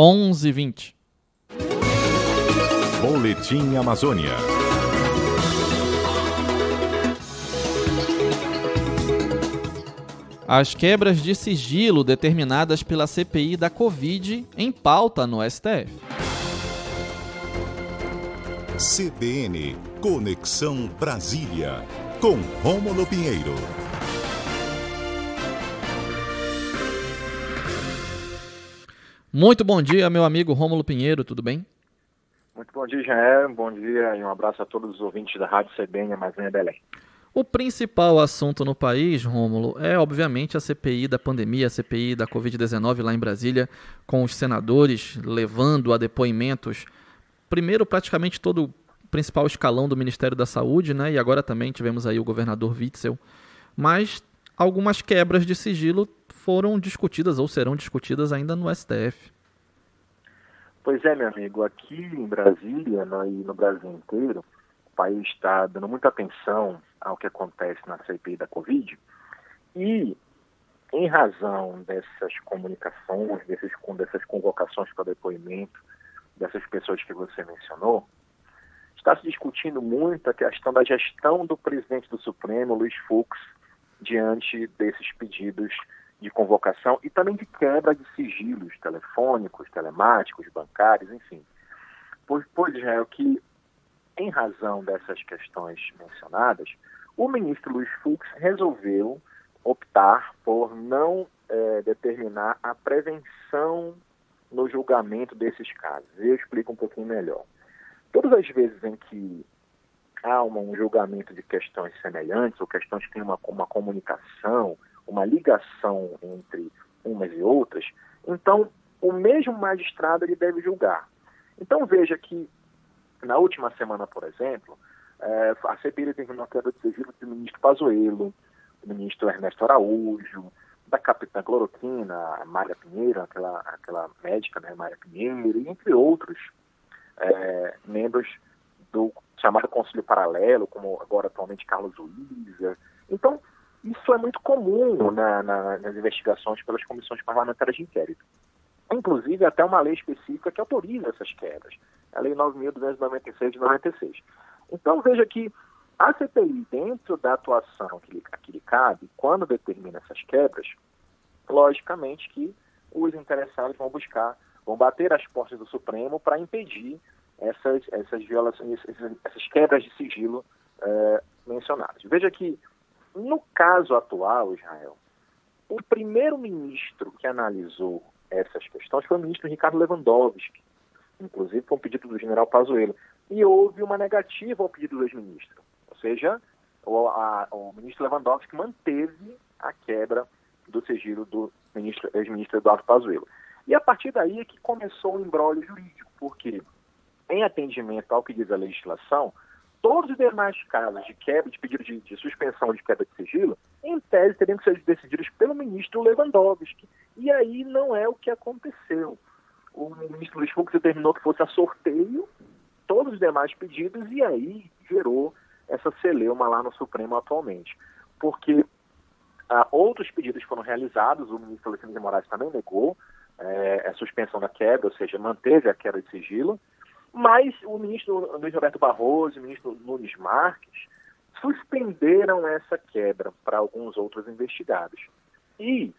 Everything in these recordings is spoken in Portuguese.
11:20. Boletim Amazônia. As quebras de sigilo determinadas pela CPI da Covid em pauta no STF. CBN Conexão Brasília com Rômulo Pinheiro. Muito bom dia, meu amigo Rômulo Pinheiro, tudo bem? Muito bom dia, Jair. Bom dia e um abraço a todos os ouvintes da Rádio CBN Amazônia Belém. O principal assunto no país, Rômulo, é obviamente a CPI da pandemia, a CPI da Covid-19 lá em Brasília, com os senadores levando a depoimentos, primeiro praticamente todo o principal escalão do Ministério da Saúde, né? E agora também tivemos aí o governador Witzel. Mas algumas quebras de sigilo foram discutidas ou serão discutidas ainda no STF. Pois é, meu amigo, aqui em Brasília né, e no Brasil inteiro, o país está dando muita atenção ao que acontece na CPI da Covid e, em razão dessas comunicações, desses, dessas convocações para depoimento, dessas pessoas que você mencionou, está se discutindo muito a questão da gestão do presidente do Supremo, Luiz Fux, diante desses pedidos de convocação e também de quebra de sigilos telefônicos, telemáticos, bancários, enfim. Pois, pois Israel, que em razão dessas questões mencionadas, o ministro Luiz Fux resolveu optar por não é, determinar a prevenção no julgamento desses casos. Eu explico um pouquinho melhor. Todas as vezes em que há um julgamento de questões semelhantes ou questões que têm uma, uma comunicação, uma ligação entre umas e outras, então o mesmo magistrado ele deve julgar. Então veja que na última semana, por exemplo, é, a CPI determinou a queda de sigilo do ministro Pazuello, do ministro Ernesto Araújo, da capitã cloroquina, Maria Pinheiro, aquela, aquela médica, né, Maria Pinheiro, entre outros é, membros do chamado Conselho Paralelo, como agora atualmente Carlos Luiza. Então, isso é muito comum na, na, nas investigações pelas comissões parlamentares de inquérito. Inclusive, até uma lei específica que autoriza essas quebras, a Lei 9.296 de 96. Então, veja que a CPI, dentro da atuação que lhe, que lhe cabe, quando determina essas quebras, logicamente que os interessados vão buscar, vão bater as portas do Supremo para impedir essas, essas violações, essas, quebras de sigilo é, mencionadas. Veja que, no caso atual, Israel, o primeiro ministro que analisou essas questões foi o ministro Ricardo Lewandowski, inclusive com um pedido do general Pazuello, e houve uma negativa ao pedido do ex-ministro, ou seja, o, a, o ministro Lewandowski manteve a quebra do sigilo do ex-ministro Eduardo Pazuello. E a partir daí é que começou o embrólio jurídico, porque em atendimento ao que diz a legislação, todos os demais casos de quebra, de pedido de, de suspensão de quebra de sigilo, em tese teriam que ser decididos pelo ministro Lewandowski. E aí não é o que aconteceu. O ministro Luiz Fux determinou que fosse a sorteio todos os demais pedidos e aí gerou essa celeuma lá no Supremo atualmente. Porque ah, outros pedidos foram realizados, o ministro Alexandre de Moraes também negou é, a suspensão da quebra, ou seja, manteve a quebra de sigilo, mas o ministro Luiz Roberto Barroso e o ministro Nunes Marques suspenderam essa quebra para alguns outros investigados. E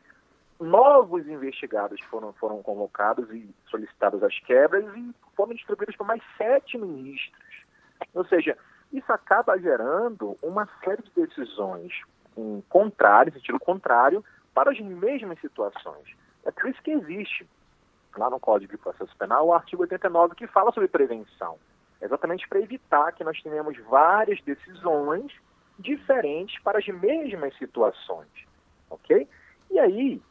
novos investigados foram, foram convocados e solicitados as quebras e foram distribuídos para mais sete ministros. Ou seja, isso acaba gerando uma série de decisões em sentido contrário, para as mesmas situações. É por isso que existe lá no Código de Processo Penal, o artigo 89 que fala sobre prevenção. Exatamente para evitar que nós tenhamos várias decisões diferentes para as mesmas situações, ok? E aí,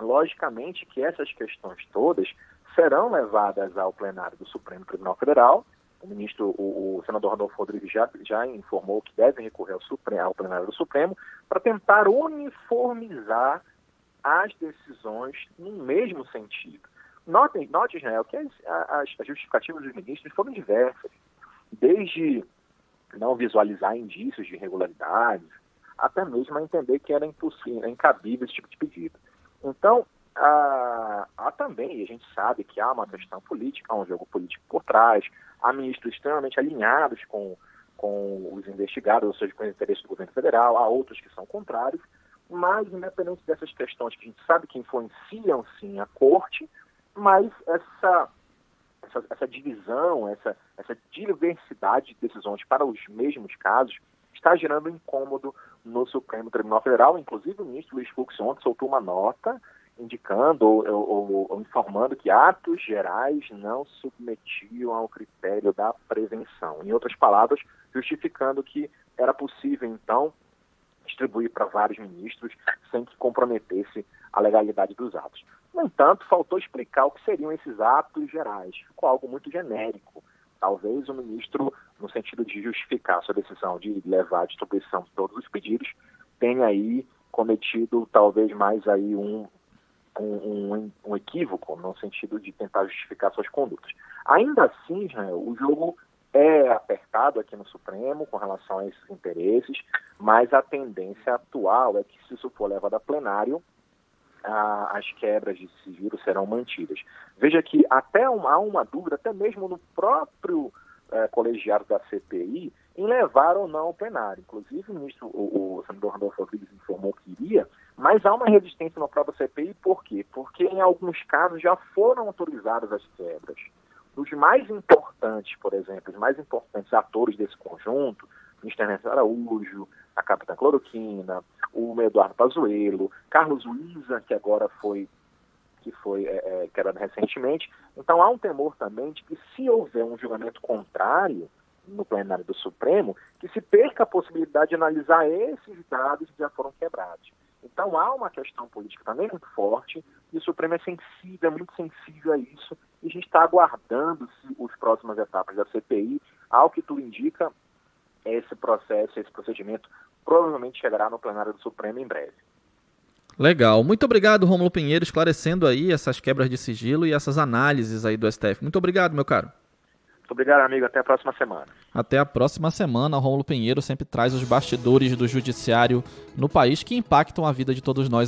logicamente que essas questões todas serão levadas ao plenário do Supremo Tribunal Federal. O ministro, o, o senador Rodolfo Rodrigues já, já informou que devem recorrer ao, Supremo, ao plenário do Supremo para tentar uniformizar as decisões no mesmo sentido. Note, note Israel, que as, as, as justificativas dos ministros foram diversas, desde não visualizar indícios de irregularidades, até mesmo a entender que era impossível, incabível esse tipo de pedido. Então, há, há também, e a gente sabe que há uma questão política, há um jogo político por trás, há ministros extremamente alinhados com, com os investigados, ou seja, com os interesses do governo federal, há outros que são contrários, mas independente dessas questões que a gente sabe que influenciam sim a corte, mas essa, essa, essa divisão, essa, essa diversidade de decisões para os mesmos casos está gerando incômodo no Supremo Tribunal Federal. Inclusive, o ministro Luiz Fux ontem soltou uma nota indicando ou, ou, ou, informando que atos gerais não submetiam ao critério da prevenção. Em outras palavras, justificando que era possível, então, distribuir para vários ministros sem que comprometesse a legalidade dos atos. No entanto, faltou explicar o que seriam esses atos gerais. Ficou algo muito genérico. Talvez o ministro, no sentido de justificar sua decisão de levar a distribuição de todos os pedidos, tenha aí cometido talvez mais aí um, um, um, um equívoco no sentido de tentar justificar suas condutas. Ainda assim, Israel, o jogo é apertado aqui no Supremo com relação a esses interesses, mas a tendência atual é que, se isso for levado a plenário, a, as quebras de sigilo serão mantidas. Veja que até um, há uma dúvida, até mesmo no próprio é, colegiado da CPI, em levar ou não ao plenário. Inclusive, o ministro, o, o senador Randolfo Rodrigues informou que iria, mas há uma resistência na própria CPI, por quê? Porque em alguns casos já foram autorizadas as quebras. Os mais importantes, por exemplo, os mais importantes atores desse conjunto, Mr. Ernesto Araújo, a Capitã Cloroquina, o Eduardo Pazuello, Carlos Luiza, que agora foi que foi é, é quebrado recentemente. Então há um temor também de que se houver um julgamento contrário no plenário do Supremo, que se perca a possibilidade de analisar esses dados que já foram quebrados. Então há uma questão política também muito forte e o Supremo é sensível, é muito sensível a isso e a gente está aguardando se os próximas etapas da CPI, ao que tudo indica, esse processo, esse procedimento provavelmente chegará no plenário do Supremo em breve. Legal. Muito obrigado, Romulo Pinheiro, esclarecendo aí essas quebras de sigilo e essas análises aí do STF. Muito obrigado, meu caro. Muito obrigado, amigo. Até a próxima semana. Até a próxima semana. O Romulo Pinheiro sempre traz os bastidores do judiciário no país que impactam a vida de todos nós